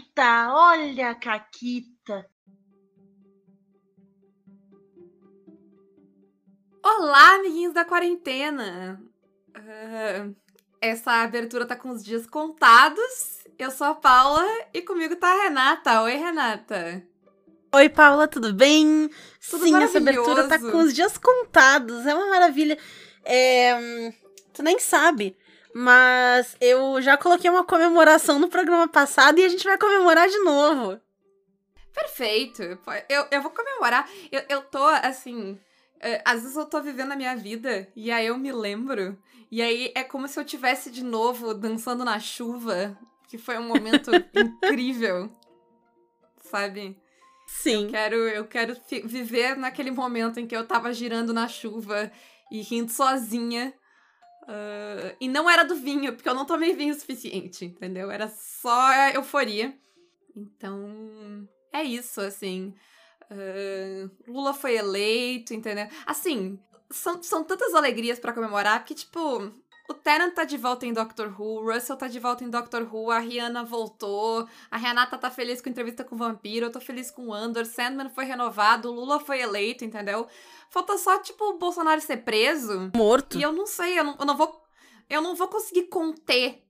Caquita, olha a Caquita. Olá, amiguinhos da quarentena! Uh, essa abertura tá com os dias contados. Eu sou a Paula e comigo tá a Renata. Oi, Renata. Oi, Paula, tudo bem? Tudo Sim, essa abertura tá com os dias contados. É uma maravilha. É... Tu nem sabe. Mas eu já coloquei uma comemoração no programa passado e a gente vai comemorar de novo. Perfeito. Eu, eu vou comemorar. Eu, eu tô, assim. É, às vezes eu tô vivendo a minha vida e aí eu me lembro. E aí é como se eu tivesse de novo dançando na chuva, que foi um momento incrível. Sabe? Sim. Eu quero, eu quero viver naquele momento em que eu tava girando na chuva e rindo sozinha Uh, e não era do vinho, porque eu não tomei vinho o suficiente, entendeu? Era só euforia. Então, é isso, assim. Uh, Lula foi eleito, entendeu? Assim, são, são tantas alegrias para comemorar que, tipo, o Tennant tá de volta em Doctor Who, o Russell tá de volta em Doctor Who, a Rihanna voltou, a Renata tá feliz com a entrevista com o Vampiro, eu tô feliz com o Andor, Sandman foi renovado, o Lula foi eleito, entendeu? Falta só, tipo, o Bolsonaro ser preso. Morto. E eu não sei, eu não, eu não vou. Eu não vou conseguir conter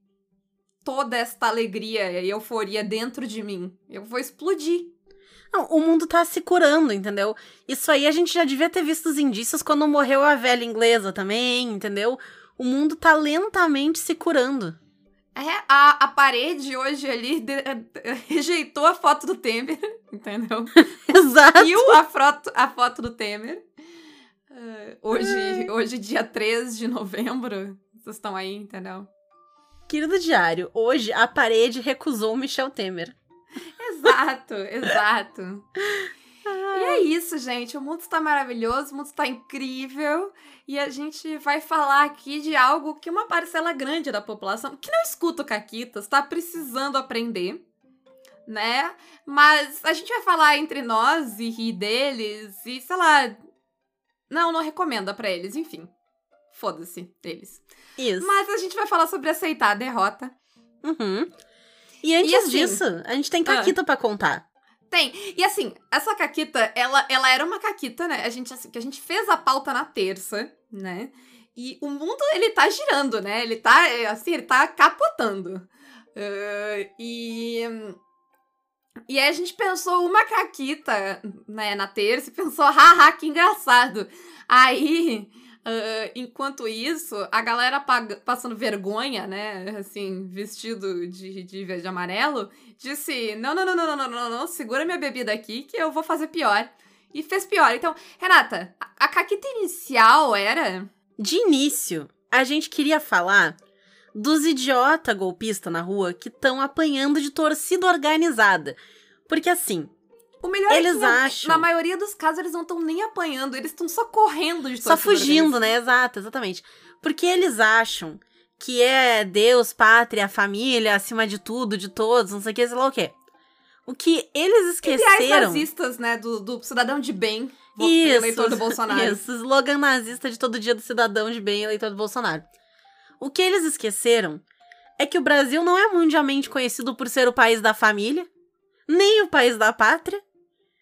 toda esta alegria e euforia dentro de mim. Eu vou explodir. Não, o mundo tá se curando, entendeu? Isso aí a gente já devia ter visto os indícios quando morreu a velha inglesa também, entendeu? O mundo tá lentamente se curando. É, a, a parede hoje ali de, de, rejeitou a foto do Temer, entendeu? Exato. Viu a foto, a foto do Temer. Uh, hoje, hoje, dia 3 de novembro, vocês estão aí, entendeu? Querido diário, hoje a parede recusou Michel Temer. Exato, exato. E é isso, gente. O mundo está maravilhoso, o mundo está incrível. E a gente vai falar aqui de algo que uma parcela grande da população que não escuta o Caquitas está precisando aprender, né? Mas a gente vai falar entre nós e rir deles e, sei lá. Não, não recomenda para eles, enfim. Foda-se deles. Isso. Mas a gente vai falar sobre aceitar a derrota. Uhum. E antes e assim, disso, a gente tem Caquita ah, para contar. Tem. E assim, essa caquita, ela, ela era uma caquita, né? A gente, assim, que a gente fez a pauta na terça, né? E o mundo, ele tá girando, né? Ele tá, assim, ele tá capotando. Uh, e... E aí a gente pensou uma caquita, né, na terça e pensou, haha, que engraçado. Aí Uh, enquanto isso, a galera passando vergonha, né? Assim, vestido de, de verde amarelo, disse: não, não, não, não, não, não, não, segura minha bebida aqui que eu vou fazer pior. E fez pior. Então, Renata, a, a caquita inicial era. De início, a gente queria falar dos idiota golpista na rua que estão apanhando de torcida organizada. Porque assim, o melhor eles é que na, acham... na maioria dos casos eles não estão nem apanhando, eles estão só correndo de Só fugindo, né? Exato, exatamente. Porque eles acham que é Deus, pátria, família, acima de tudo, de todos, não sei o que, sei lá o quê. O que eles esqueceram... Ideais nazistas, né? Do, do cidadão de bem, isso, eleitor do Bolsonaro. Isso, slogan nazista de todo dia do cidadão de bem, eleitor do Bolsonaro. O que eles esqueceram é que o Brasil não é mundialmente conhecido por ser o país da família, nem o país da pátria,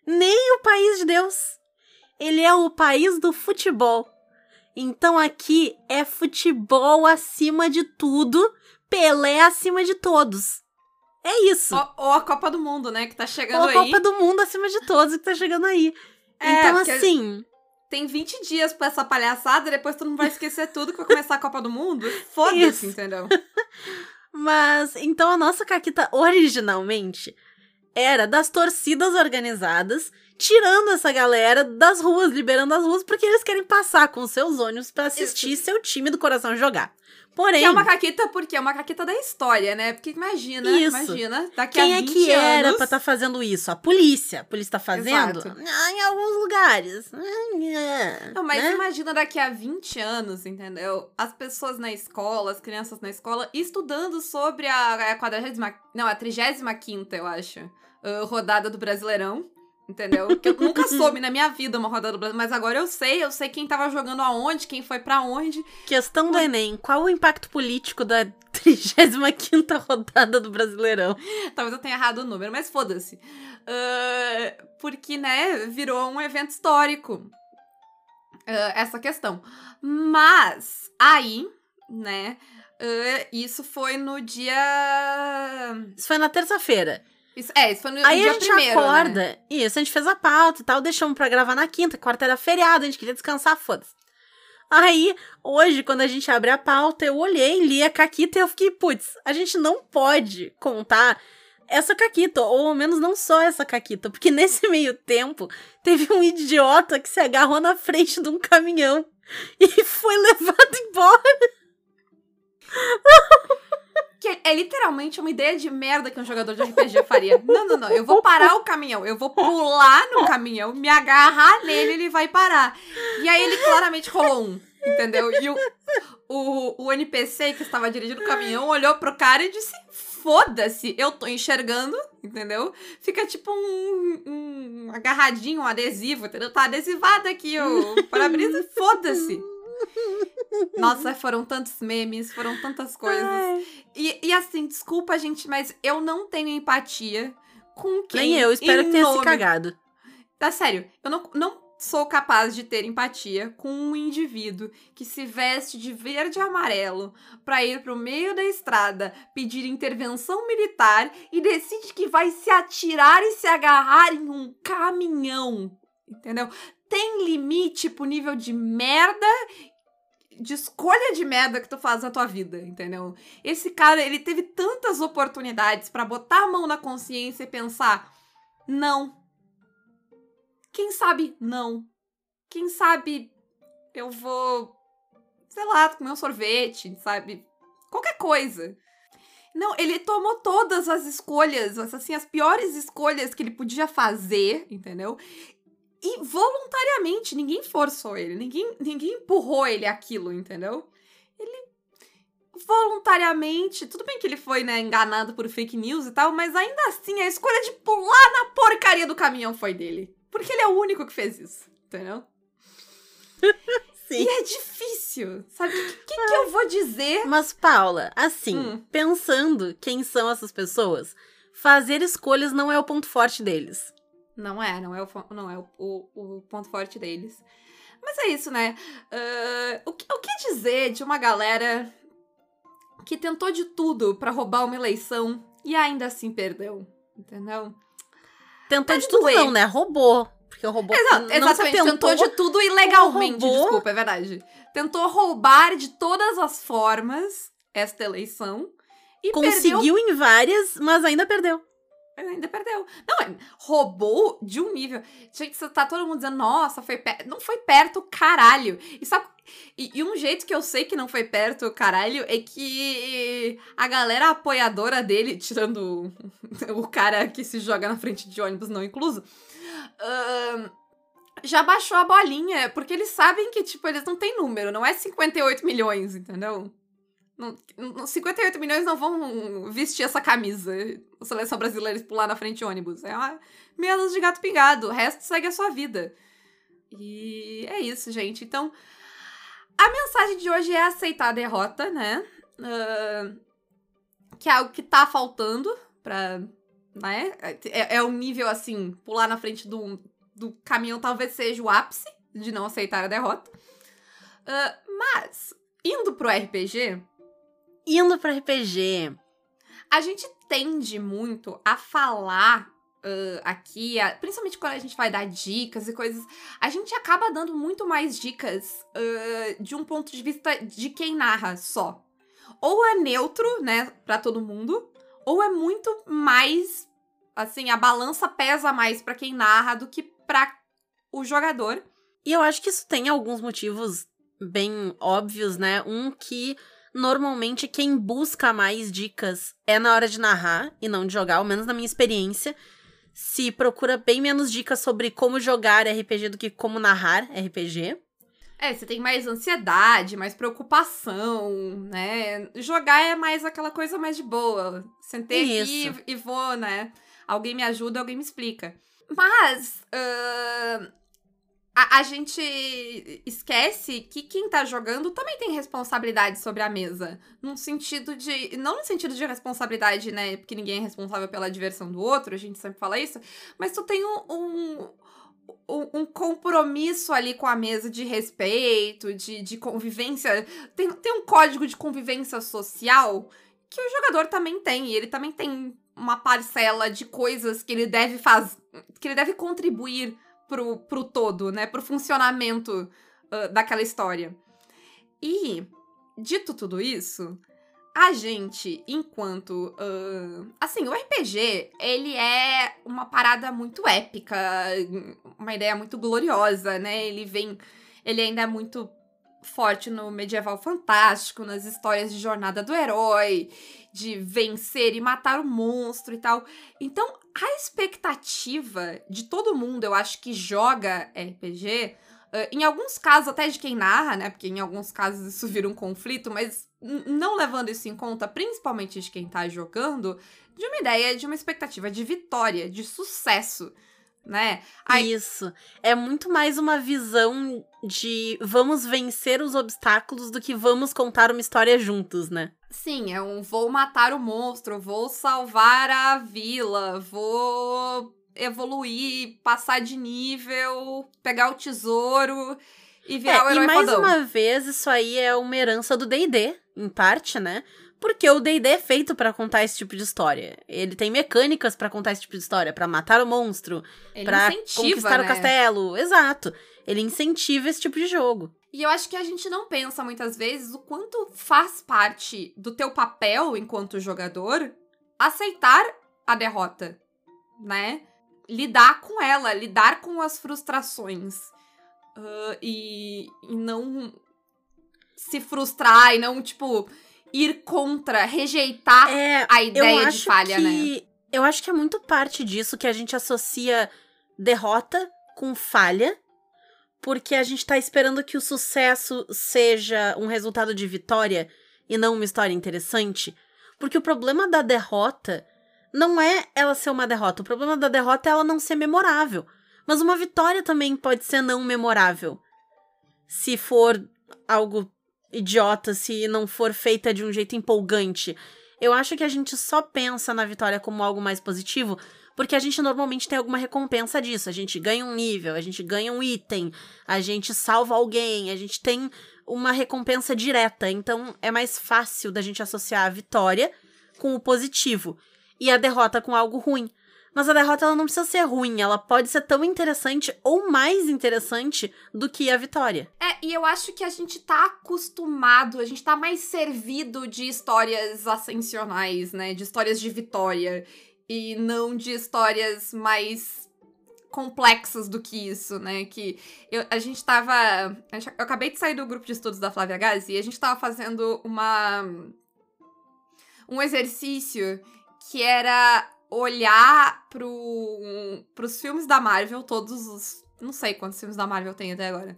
nem o país de Deus. Ele é o país do futebol. Então aqui é futebol acima de tudo, Pelé acima de todos. É isso. Ou, ou a Copa do Mundo, né, que tá chegando aí. Ou a Copa do Mundo acima de todos que tá chegando aí. É, então assim, tem 20 dias pra essa palhaçada, depois tu não vai esquecer tudo que vai começar a Copa do Mundo. Foda-se, entendeu? Mas, então a nossa Caquita originalmente era das torcidas organizadas, tirando essa galera das ruas, liberando as ruas, porque eles querem passar com seus ônibus para assistir Isso. seu time do coração jogar. Porém. Que é uma caqueta porque é uma caqueta da história, né? Porque imagina, isso. imagina, daqui Quem a 20 é que anos... era pra estar tá fazendo isso? A polícia. A polícia tá fazendo? Exato. Ah, em alguns lugares. Não, mas né? imagina daqui a 20 anos, entendeu? As pessoas na escola, as crianças na escola, estudando sobre a, a 40 Não, a 35 eu acho. Uh, rodada do Brasileirão. Entendeu? Que eu nunca soube na minha vida uma rodada do Brasil, mas agora eu sei, eu sei quem tava jogando aonde, quem foi para onde. Questão do Enem, qual o impacto político da 35 rodada do Brasileirão. Talvez eu tenha errado o número, mas foda-se. Uh, porque, né, virou um evento histórico. Uh, essa questão. Mas, aí, né, uh, isso foi no dia. Isso foi na terça-feira. Isso, é, isso foi no Aí dia a gente primeiro, acorda. né? Isso, a gente fez a pauta e tal, deixamos pra gravar na quinta. Quarta era feriado, a gente queria descansar, foda-se. Aí, hoje, quando a gente abre a pauta, eu olhei, li a Caquita e eu fiquei, putz, a gente não pode contar essa Caquita, ou ao menos não só essa Caquita, porque nesse meio tempo teve um idiota que se agarrou na frente de um caminhão e foi levado embora. Que é literalmente uma ideia de merda que um jogador de RPG faria. Não, não, não. Eu vou parar o caminhão. Eu vou pular no caminhão, me agarrar nele ele vai parar. E aí ele claramente rolou um. Entendeu? E o, o, o NPC que estava dirigindo o caminhão olhou pro cara e disse: Foda-se, eu tô enxergando, entendeu? Fica tipo um, um agarradinho, um adesivo, entendeu? Tá adesivado aqui o para-brisa, foda-se. Nossa, foram tantos memes, foram tantas coisas. E, e assim, desculpa, gente, mas eu não tenho empatia com quem. Nem eu, espero que tenha se nome- cagado. Tá sério, eu não, não sou capaz de ter empatia com um indivíduo que se veste de verde e amarelo pra ir pro meio da estrada pedir intervenção militar e decide que vai se atirar e se agarrar em um caminhão. Entendeu? Tem limite pro nível de merda de escolha de merda que tu faz na tua vida, entendeu? Esse cara, ele teve tantas oportunidades pra botar a mão na consciência e pensar: não. Quem sabe não. Quem sabe eu vou, sei lá, comer um sorvete, sabe? Qualquer coisa. Não, ele tomou todas as escolhas, assim, as piores escolhas que ele podia fazer, entendeu? E voluntariamente, ninguém forçou ele, ninguém, ninguém empurrou ele aquilo, entendeu? Ele voluntariamente, tudo bem que ele foi, né, enganado por fake news e tal, mas ainda assim a escolha de pular na porcaria do caminhão foi dele. Porque ele é o único que fez isso, entendeu? Sim. E é difícil, sabe? O que, que eu vou dizer? Mas, Paula, assim, Hum. pensando quem são essas pessoas, fazer escolhas não é o ponto forte deles. Não é, não é o, não é o, o, o ponto forte deles. Mas é isso, né? Ah, o, que, o que dizer de uma galera que tentou de tudo pra roubar uma eleição e ainda assim perdeu? Entendeu? Tentou Deve de tudo não, né? Roubou. Porque o robô Exa- não exatamente, só tentou, de tudo ilegalmente, roubou. desculpa, é verdade. Tentou roubar de todas as formas esta eleição e perdeu conseguiu em várias, mas ainda perdeu. Ainda perdeu. Não, é- roubou de um nível. Gente, você tá todo mundo dizendo, nossa, foi perto. Não foi perto, caralho. E sabe. E, e um jeito que eu sei que não foi perto, caralho, é que a galera apoiadora dele, tirando o, o cara que se joga na frente de ônibus não incluso, ahn, já baixou a bolinha, porque eles sabem que, tipo, eles não têm número, não é 58 milhões, entendeu? Não, não- 58 milhões não vão vestir essa camisa. A seleção brasileira pular na frente de ônibus. É uma meia de gato pingado. O resto segue a sua vida. E é isso, gente. Então, a mensagem de hoje é aceitar a derrota, né? Ah, que é algo que tá faltando pra. Né? É, é um nível assim, pular na frente do, do caminhão talvez seja o ápice de não aceitar a derrota. Ah, mas, indo pro RPG, Indo pra RPG. a gente tende muito a falar ah, aqui, a- principalmente quando a gente vai dar dicas e coisas, a gente acaba dando muito mais dicas ah, de um ponto de vista de quem narra só. Ou é neutro, né, pra todo mundo, ou é muito mais, assim, a balança pesa mais pra quem narra do que pra o jogador. E eu acho que isso tem alguns motivos bem óbvios, né? Um que normalmente quem busca mais dicas é na hora de narrar e não de jogar, ao menos na minha experiência. Se procura bem menos dicas sobre como jogar RPG do que como narrar RPG. É, você tem mais ansiedade, mais preocupação, né? Jogar é mais aquela coisa mais de boa. Sentei Isso. aqui e vou, né? Alguém me ajuda, alguém me explica. Mas, ahn, a, a, gente esquece que quem tá jogando também tem responsabilidade sobre a mesa. Num sentido de. Não no sentido de responsabilidade, né? Porque ninguém é responsável pela diversão do outro, a gente sempre fala isso. Mas tu tem um, um um, compromisso ali com a mesa de respeito, de, de convivência. Tem, tem um código de convivência social que o jogador também tem. E ele também tem uma parcela de coisas que ele deve fazer. que ele deve contribuir pro, pro todo, né? Pro funcionamento uh, daquela história. E, dito tudo isso, a gente, enquanto. Uh, assim, o RPG, ele é uma parada muito épica, uma ideia muito gloriosa, né? Ele vem. Ele ainda é muito forte no medieval fantástico, nas histórias de jornada do herói, de vencer e matar o monstro e tal. Então, a expectativa de todo mundo, eu acho que joga RPG, uh, em alguns casos até de quem narra, né? Porque em alguns casos isso vira um conflito, mas não levando isso em conta, principalmente de quem tá jogando, de uma ideia, de uma expectativa de vitória, de sucesso, né? Aí... Isso. É muito mais uma visão de vamos vencer os obstáculos do que vamos contar uma história juntos, né? Sim, é um vou matar o monstro, vou salvar a vila, vou evoluir, passar de nível, pegar o tesouro e virar é, o herói E mais fodão. uma vez, isso aí é uma herança do D&D, em parte, né? Porque o D&D é feito para contar esse tipo de história. Ele tem mecânicas para contar esse tipo de história, para matar o monstro, para conquistar né? o castelo. Exato. Ele incentiva esse tipo de jogo. E eu acho que a gente não pensa muitas vezes o quanto faz parte do teu papel enquanto jogador aceitar a derrota, né? Lidar com ela, lidar com as frustrações. Uh, e, e não se frustrar e não, tipo, ir contra, rejeitar é, a ideia de falha, que, né? Eu acho que é muito parte disso que a gente associa derrota com falha, porque a gente tá esperando que o sucesso seja um resultado de vitória e não uma história interessante. Porque o problema da derrota não é ela ser uma derrota, o problema da derrota é ela não ser memorável. Mas uma vitória também pode ser não memorável. Se for algo idiota se não for feita de um jeito empolgante. Eu acho que a gente só pensa na vitória como algo mais positivo porque a gente normalmente tem alguma recompensa disso. A gente ganha um nível, a gente ganha um item, a gente salva alguém, a gente tem uma recompensa direta. Então é mais fácil da gente associar a vitória com o positivo e a derrota com algo ruim. Mas a derrota ela não precisa ser ruim, ela pode ser tão interessante ou mais interessante do que a vitória. É, e eu acho que a gente tá acostumado, a gente tá mais servido de histórias ascensionais, né? De histórias de vitória. E não de histórias mais complexas do que isso, né? Que eu, a gente tava. eu acabei de sair do grupo de estudos da Flávia Gazi e a gente tava fazendo uma. um exercício que era olhar pro, pros filmes da Marvel, todos os. Não sei quantos filmes da Marvel tem até agora.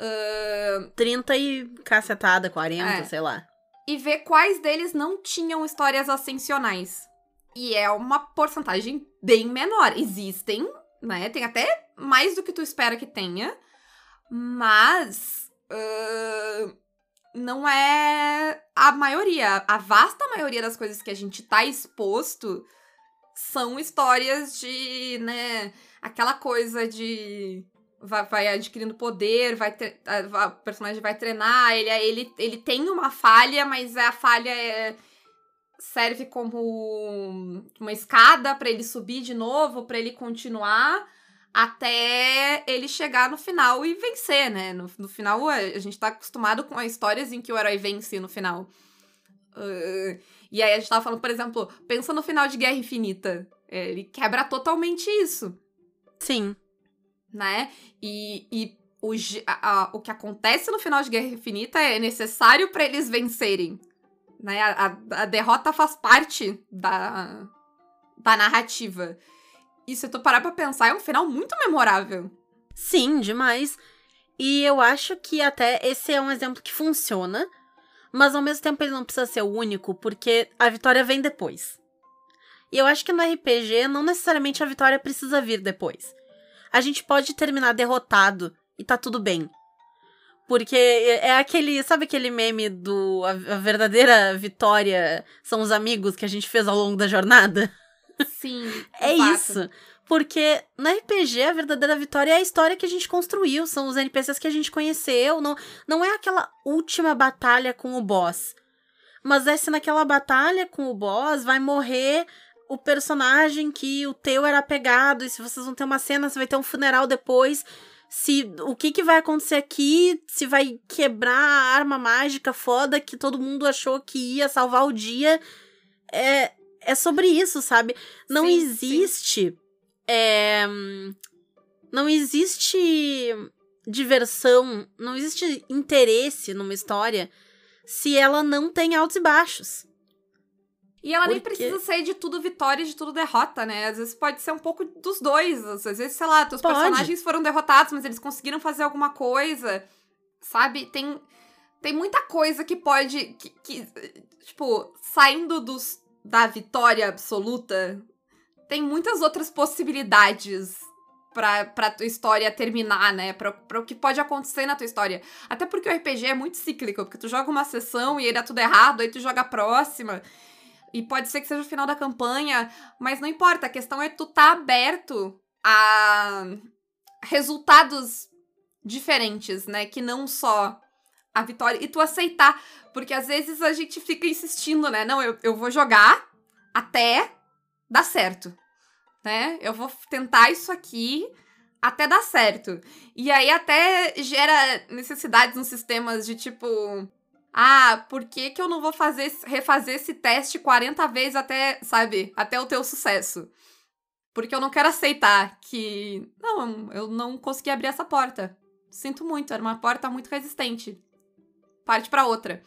Uh, 30 e cacetada, 40, é. sei lá. E ver quais deles não tinham histórias ascensionais. E é uma porcentagem bem menor. Existem, né? Tem até mais do que tu espera que tenha. Mas. Uh, não é a maioria. A vasta maioria das coisas que a gente tá exposto são histórias de, né, aquela coisa de vai, vai adquirindo poder, vai a, a, personagem vai treinar, ele, ele, ele tem uma falha, mas a falha é, serve como uma escada para ele subir de novo, para ele continuar até ele chegar no final e vencer, né? No, no final, a, gente tá acostumado com histórias em que o herói vence no final. Uh, e aí a gente tava falando, por exemplo, pensa no final de Guerra Infinita. É, ele quebra totalmente isso. Sim. Né? E, e o, a, a, o que acontece no final de Guerra Infinita é necessário para eles vencerem. Né? A, a, a, derrota faz parte da, da narrativa. E se tu parar pra pensar, é um final muito memorável. Sim, demais. E eu acho que até esse é um exemplo que funciona mas ao mesmo tempo ele não precisa ser o único, porque a vitória vem depois. E eu acho que no RPG não necessariamente a vitória precisa vir depois. A gente pode terminar derrotado e tá tudo bem. Porque é aquele, sabe aquele meme do a, a verdadeira vitória são os amigos que a gente fez ao longo da jornada? Sim. É exato. isso. Porque no RPG, a verdadeira vitória é a história que a gente construiu, são os NPCs que a gente conheceu. Não, não é aquela última batalha com o boss. Mas é se naquela batalha com o boss vai morrer o personagem que o teu era apegado, e se vocês vão ter uma cena, você vai ter um funeral depois. Se o que, que vai acontecer aqui, se vai quebrar a arma mágica foda que todo mundo achou que ia salvar o dia. É, é sobre isso, sabe? Não Sim, existe. É, não existe diversão, não existe interesse numa história se ela não tem altos e baixos. E ela nem precisa ser de tudo vitória e de tudo derrota, né? Às vezes pode ser um pouco dos dois. Às vezes, sei lá, Pode. personagens foram derrotados, mas eles conseguiram fazer alguma coisa. Sabe? Tem, tem muita coisa que pode. Que, que, tipo, saindo dos, da vitória absoluta, tem muitas outras possibilidades pra, tua história terminar, né? Pra o que pode acontecer na tua história. Até porque o RPG é muito cíclico, porque tu joga uma sessão e aí dá tudo errado, aí tu joga a próxima. E pode ser que seja o final da campanha, mas não importa, a questão é tu tá aberto a resultados diferentes, né? Que não só a vitória. E tu aceitar, porque às vezes a gente fica insistindo, né? Não, eu, eu vou jogar até dar certo, né? Eu vou tentar isso aqui até dar certo. E aí até gera necessidades nos sistemas de tipo. Ah, por que, que eu não vou fazer, refazer esse teste 40 vezes até, sabe, até o teu sucesso? Porque eu não quero aceitar que. Não, eu não consegui abrir essa porta. Sinto muito, era uma porta muito resistente. Parte pra outra.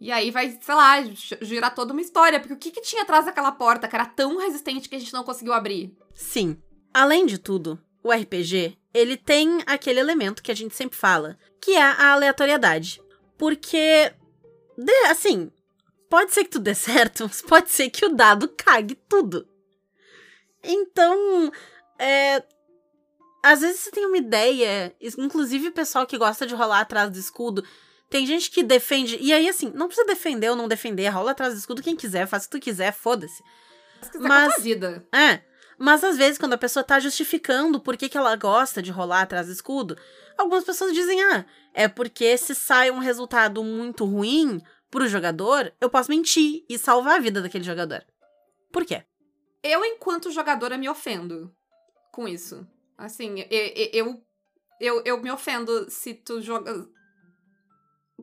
E aí vai, sei lá, gi- girar toda uma história. Porque o que, que tinha atrás daquela porta que era tão resistente que a gente não conseguiu abrir? Sim. Além de tudo, o RPG, ele tem aquele elemento que a gente sempre fala, que é a aleatoriedade. Porque, de- assim, pode ser que tudo dê certo, mas pode ser que o dado cague tudo. Então, é. Às vezes você tem uma ideia, inclusive o pessoal que gosta de rolar atrás do escudo, tem gente que defende. E aí, assim, não precisa defender ou não defender, rola atrás do escudo quem quiser, faz o que tu quiser, foda-se. Mas- vida. É. Mas às vezes, quando a pessoa tá justificando por que, que ela gosta de rolar atrás do escudo, algumas pessoas dizem: ah, é porque se sai um resultado muito ruim pro jogador, eu posso mentir e salvar a vida daquele jogador. Por quê? Eu, enquanto jogadora, me ofendo com isso. Assim, e- e- eu, eu, eu me ofendo se tu joga.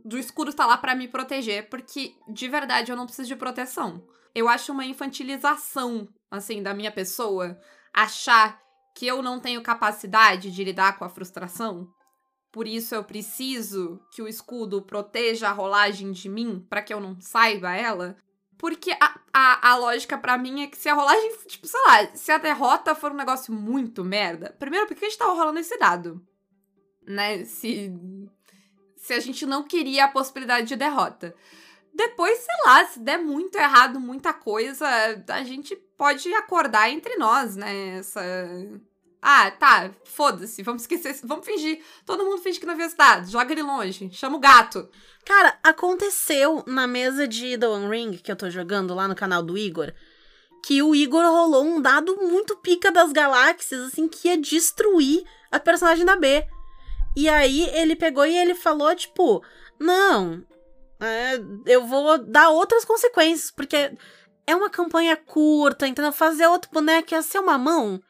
Do escudo tá lá pra me proteger, porque de verdade eu não preciso de proteção. Eu acho uma infantilização, assim, da minha pessoa achar que eu não tenho capacidade de lidar com a frustração. Por isso eu preciso que o escudo proteja a rolagem de mim pra que eu não saiba ela. Porque a, a, a lógica pra mim é que se a rolagem, tipo, sei lá, se a derrota for um negócio muito merda. Primeiro, por que a gente tava rolando esse dado? Né? Se. Se a gente não queria a possibilidade de derrota. Depois, sei lá, se der muito errado muita coisa, a gente pode acordar entre nós, né? Essa. Ah, tá, foda-se, vamos esquecer, vamos fingir. Todo mundo finge que não viu esse dado, joga ele longe, chama o gato. Cara, aconteceu na mesa de The One Ring que eu tô jogando lá no canal do Igor, que o Igor rolou um dado muito pica das galáxias, assim, que ia destruir a personagem da B. E aí ele pegou e ele falou, tipo, não, é, eu vou dar outras consequências, porque é uma campanha curta, entendeu? Fazer outro boneco ia ser uma mão.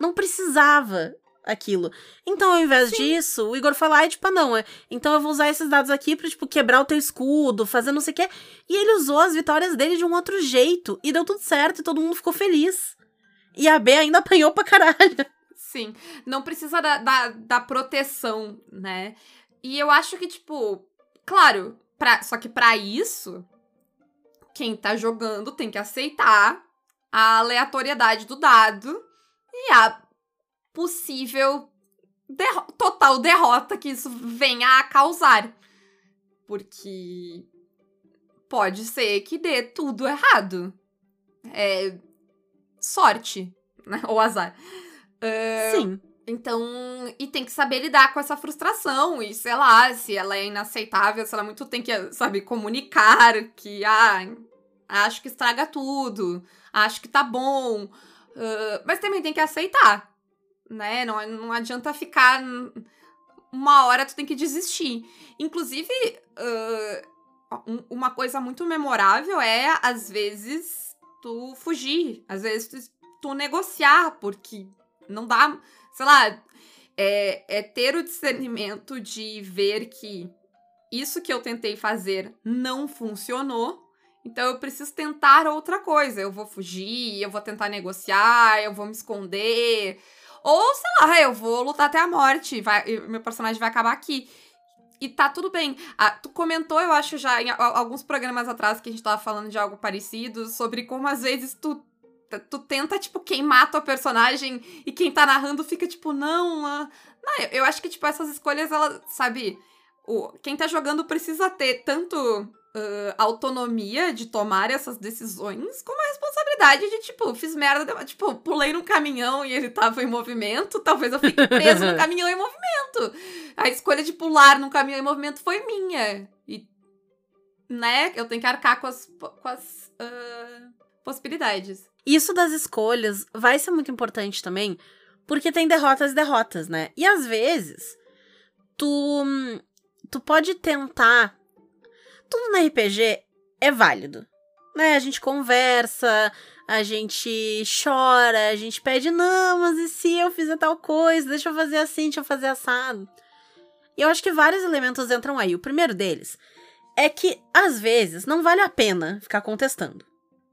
Não precisava aquilo. Então, ao invés disso, o Igor foi lá e, tipo, ah, não, é, então eu vou usar esses dados aqui pra, tipo, quebrar o teu escudo, fazer não sei o quê. E ele usou as vitórias dele de um outro jeito. E deu tudo certo e todo mundo ficou feliz. E a B ainda apanhou pra caralho. Sim, não precisa da, da, da proteção, né? E eu acho que, tipo, claro, pra, só que pra isso, quem tá jogando tem que aceitar a aleatoriedade do dado e a possível derro total derrota que isso venha a causar. Porque pode ser que dê tudo errado. É sorte, né? Ou azar. É, Sim. Então, e tem que saber lidar com essa frustração. E sei lá, se ela é inaceitável, se ela muito tem que, sabe, comunicar que, ah, acho que estraga tudo, acho que tá bom. Uh, mas também tem que aceitar, né? Não, não adianta ficar. Uma hora tu tem que desistir. Inclusive, uh, uma coisa muito memorável é, às vezes, tu fugir. Às vezes, tu, tu negociar, porque não dá. Sei lá, é, é ter o discernimento de ver que isso que eu tentei fazer não funcionou então eu preciso tentar outra coisa. Eu vou fugir, eu vou tentar negociar, eu vou me esconder. Ou, sei lá, eu vou lutar até a morte. Vai, meu personagem vai acabar aqui. E tá tudo bem. Ah, tu comentou, eu acho, já em alguns programas atrás que a gente tava falando de algo parecido, sobre como às vezes tu, tu tenta, tipo, queimar tua personagem e quem tá narrando fica, tipo, não. Não, eu acho que, tipo, essas escolhas, ela, sabe. O, quem tá jogando precisa ter tanto uh, autonomia de tomar essas decisões com a responsabilidade de, tipo, fiz merda, tipo, pulei num caminhão e ele tava em movimento, talvez eu fique preso no caminhão em movimento. A escolha de pular num caminhão em movimento foi minha. E, né, eu tenho que arcar com as, com as uh, possibilidades. Isso das escolhas vai ser muito importante também, porque tem derrotas e derrotas, né? E às vezes, tu, tu pode tentar tudo na RPG é válido. Né? A gente conversa, a gente chora, a gente pede, não, mas e se eu fizer tal coisa? Deixa eu fazer assim, deixa eu fazer assado. E eu acho que vários elementos entram aí. O primeiro deles é que, às vezes, não vale a pena ficar contestando.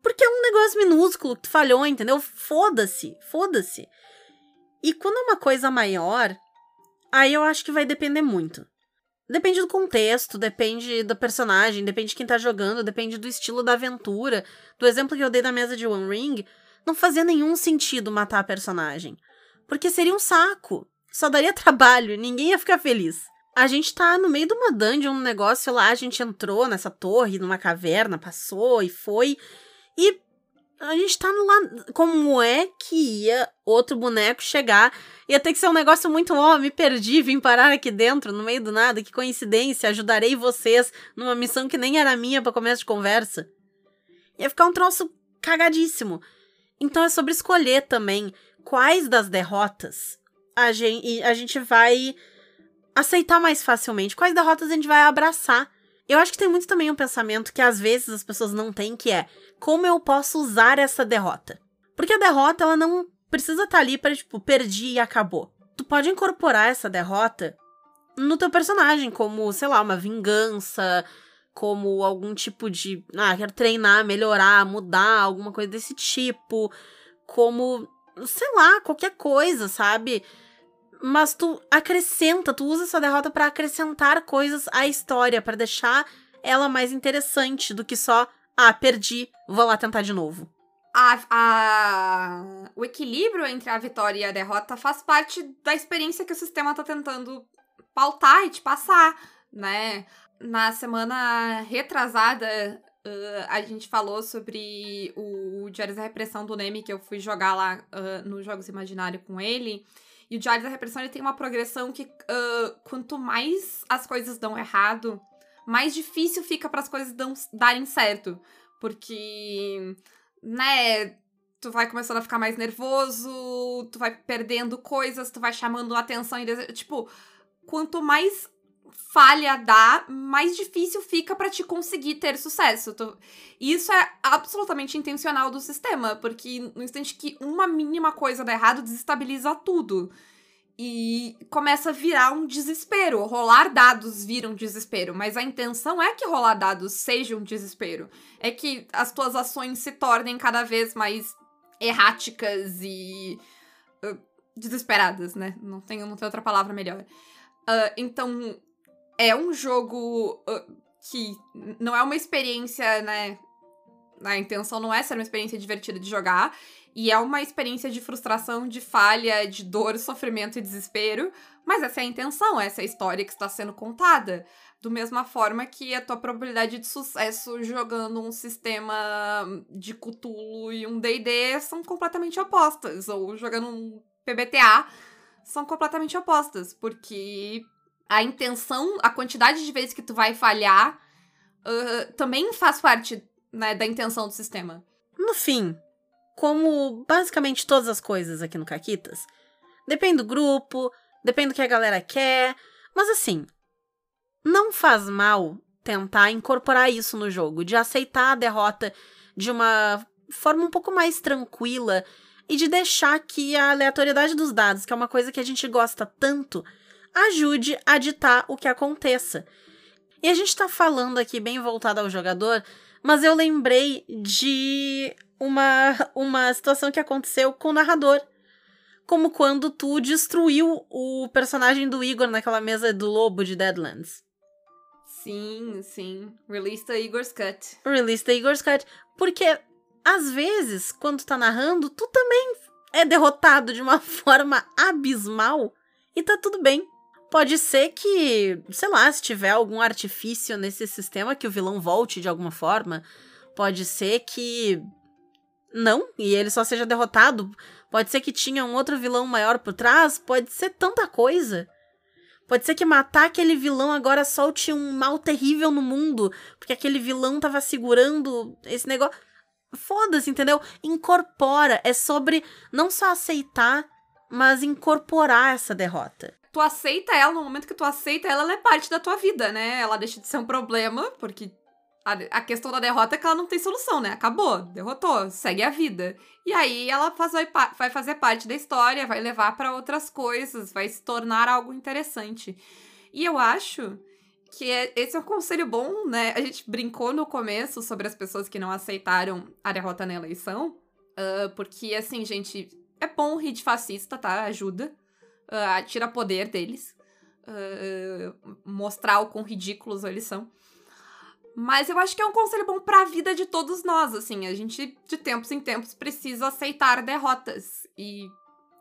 Porque é um negócio minúsculo que tu falhou, entendeu? Foda-se, foda-se. E quando é uma coisa maior, aí eu acho que vai depender muito. Depende do contexto, depende do personagem, depende de quem tá jogando, depende do estilo da aventura. Do exemplo que eu dei na mesa de One Ring, não fazia nenhum sentido matar a personagem. Porque seria um saco. Só daria trabalho, ninguém ia ficar feliz. A gente tá no meio de uma dungeon, um negócio lá, a gente entrou nessa torre, numa caverna, passou e foi. E a gente tá lá. Como é que ia outro boneco chegar? Ia ter que ser um negócio muito, ó, oh, me perdi, vim parar aqui dentro, no meio do nada, que coincidência, ajudarei vocês numa missão que nem era minha para começo de conversa. Ia ficar um troço cagadíssimo. Então é sobre escolher também quais das derrotas a gente, a gente vai aceitar mais facilmente, quais derrotas a gente vai abraçar. Eu acho que tem muito também um pensamento que às vezes as pessoas não têm, que é como eu posso usar essa derrota. Porque a derrota, ela não precisa estar tá ali para tipo, perdi e acabou. Tu pode incorporar essa derrota no teu personagem, como, sei lá, uma vingança, como algum tipo de. Ah, quero treinar, melhorar, mudar, alguma coisa desse tipo. Como, sei lá, qualquer coisa, sabe? Mas tu acrescenta, tu usa essa derrota para acrescentar coisas à história, para deixar ela mais interessante do que só ah, perdi, vou lá tentar de novo. A, a, o equilíbrio entre a vitória e a derrota faz parte da experiência que o sistema tá tentando pautar e te passar, né? Na semana retrasada, uh, a gente falou sobre o Diário da Repressão do Neme, que eu fui jogar lá uh, nos Jogos Imaginário com ele. E o Diário da Repressão ele tem uma progressão que, uh, quanto mais as coisas dão errado, mais difícil fica para as coisas dão, darem certo. Porque, né, tu vai começando a ficar mais nervoso, tu vai perdendo coisas, tu vai chamando atenção e tipo, quanto mais falha dá, mais difícil fica para te conseguir ter sucesso. Isso é absolutamente intencional do sistema, porque no instante que uma mínima coisa dá errado, desestabiliza tudo. E começa a virar um desespero. Rolar dados vira um desespero. Mas a intenção é que rolar dados seja um desespero. É que as tuas ações se tornem cada vez mais erráticas e. Uh, desesperadas, né? Não tenho, não tenho outra palavra melhor. Uh, então, é um jogo uh, que não é uma experiência, né? A intenção não é ser uma experiência divertida de jogar. E é uma experiência de frustração, de falha, de dor, sofrimento e desespero. Mas essa é a intenção, essa é a história que está sendo contada. Do mesma forma que a tua probabilidade de sucesso jogando um sistema de Cthulhu e um D&D são completamente opostas. Ou jogando um PBTA são completamente opostas, porque a intenção, a quantidade de vezes que tu vai falhar uh, também faz parte né, da intenção do sistema. No fim, como basicamente todas as coisas aqui no Caquitas, depende do grupo, depende do que a galera quer, mas assim, não faz mal tentar incorporar isso no jogo, de aceitar a derrota de uma forma um pouco mais tranquila e de deixar que a aleatoriedade dos dados, que é uma coisa que a gente gosta tanto, ajude a ditar o que aconteça. E a gente tá falando aqui bem voltado ao jogador, mas eu lembrei de uma, uma situação que aconteceu com o narrador. Como quando tu destruiu o personagem do Igor naquela mesa do lobo de Deadlands. Sim, sim. Release the Igor's Cut. Release the Igor's Cut. Porque às vezes, quando tu tá narrando, tu também é derrotado de uma forma abismal e tá tudo bem. Pode ser que, sei lá, se tiver algum artifício nesse sistema que o vilão volte de alguma forma. Pode ser que não, e ele só seja derrotado. Pode ser que tinha um outro vilão maior por trás. Pode ser tanta coisa. Pode ser que matar aquele vilão agora solte um mal terrível no mundo, porque aquele vilão tava segurando esse negócio. Foda-se, entendeu? Incorpora. É sobre não só aceitar, mas incorporar essa derrota. Tu aceita ela, no momento que tu aceita ela, ela é parte da tua vida, né? Ela deixa de ser um problema, porque a, a questão da derrota é que ela não tem solução, né? Acabou, derrotou, segue a vida. E aí ela faz, vai, vai fazer parte da história, vai levar para outras coisas, vai se tornar algo interessante. E eu acho que é, esse é um conselho bom, né? A gente brincou no começo sobre as pessoas que não aceitaram a derrota na eleição, uh, porque, assim, gente, é bom rir de fascista, tá? Ajuda, uh, poder deles, uh, mostrar o quão ridículos eles são. Mas eu acho que é um conselho bom para a vida de todos nós, assim. A gente, de tempos em tempos, precisa aceitar derrotas e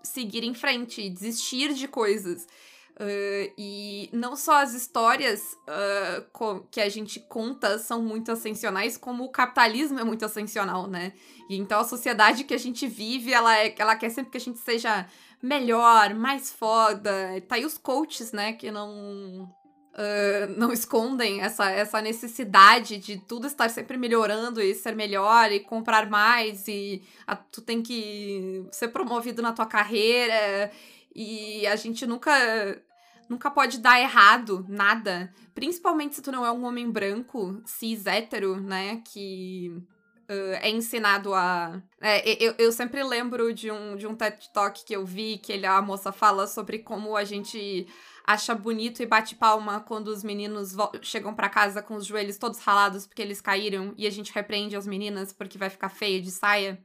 seguir em frente, desistir de coisas. Uh, e não só as histórias uh, que a gente conta são muito ascensionais, como o capitalismo é muito ascensional, né? E então a sociedade que a gente vive, ela, é, ela quer sempre que a gente seja melhor, mais foda. Tá aí os coaches, né, que não. Uh, não escondem essa, essa necessidade de tudo estar sempre melhorando e ser melhor e comprar mais e a, tu tem que ser promovido na tua carreira e a gente nunca nunca pode dar errado nada, principalmente se tu não é um homem branco, cis hétero, né, que uh, é ensinado a é, eu, eu sempre lembro de um de um TED Talk que eu vi que ele a moça fala sobre como a gente acha bonito e bate palma quando os meninos chegam para casa com os joelhos todos ralados porque eles caíram e a gente repreende as meninas porque vai ficar feia de saia.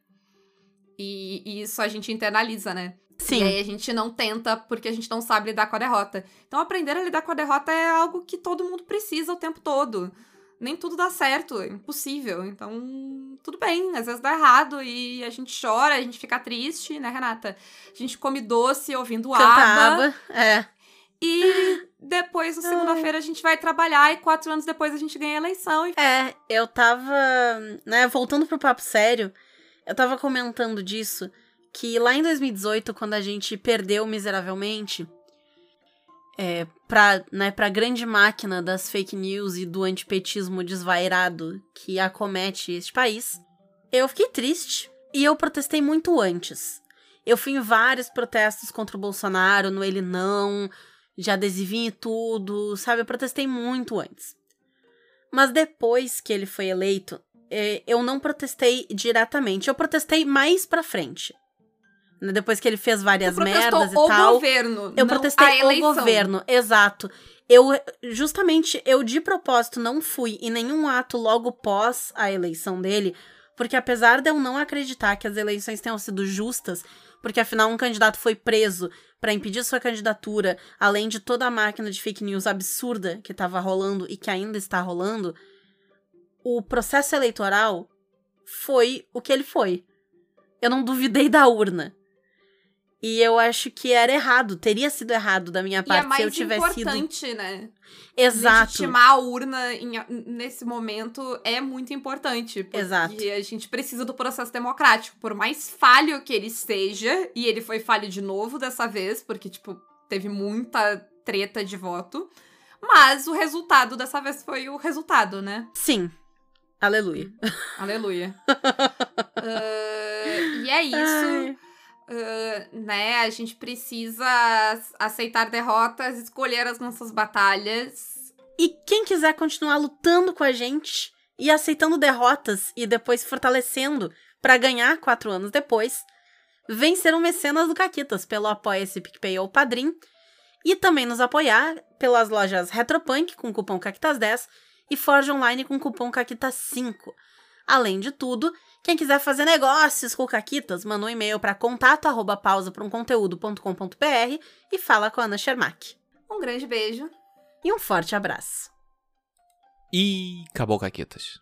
E, e isso a gente internaliza, né? Sim. E aí a gente não tenta porque a gente não sabe lidar com a derrota. Então aprender a lidar com a derrota é algo que todo mundo precisa o tempo todo. Nem tudo dá certo, é impossível. Então, tudo bem, às vezes dá errado e a gente chora, a gente fica triste, né, Renata? A gente come doce ouvindo aba. É. E depois, na segunda-feira, a gente vai trabalhar e quatro anos depois a gente ganha a eleição. E... É, eu tava, né, voltando pro papo sério, eu tava comentando disso que lá em 2018, quando a gente perdeu miseravelmente, é, pra, né, pra grande máquina das fake news e do antipetismo desvairado que acomete este país, eu fiquei triste e eu protestei muito antes. Eu fui em vários protestos contra o Bolsonaro, no ele não, de adesivinho e tudo, sabe? Eu protestei muito antes. Mas depois que ele foi eleito, é, eu não protestei diretamente, eu protestei mais pra frente. Né, depois que ele fez várias merdas e o tal. governo, eu não protestei a eleição. o governo, exato. Eu, justamente, eu de propósito não fui em nenhum ato logo pós a eleição dele, porque apesar de eu não acreditar que as eleições tenham sido justas, porque afinal um candidato foi preso para impedir sua candidatura, além de toda a máquina de fake news absurda que estava rolando e que ainda está rolando, o processo eleitoral foi o que ele foi. Eu não duvidei da urna. E eu acho que era errado, teria sido errado da minha E é parte se eu tivesse sido. importante, né? Exato. Legitimar a urna em- nesse momento é muito importante. Porque Exato. a gente precisa do processo democrático. Por mais falho que ele seja, e ele foi falho de novo dessa vez, porque, tipo, teve muita treta de voto. Mas o resultado dessa vez foi o resultado, né? Sim. Aleluia. Aleluia. Ah, e é isso. Né? A gente precisa aceitar derrotas, escolher as nossas batalhas. E quem quiser continuar lutando com a gente e aceitando derrotas e depois fortalecendo pra ganhar quatro anos depois, vem ser um mecenas do Caquitas pelo Apoia-se PicPay ou Padrim e também nos apoiar pelas lojas Retropunk com cupom Caquitas10 e Forge Online com cupom Caquitas5. Além de tudo, quem quiser fazer negócios com o Caquitas, manda um e-mail para contato arroba pausa pra um conteúdo.com.br e fala com a Ana Shermack. Um grande beijo. E um forte abraço. E acabou, Caquetas.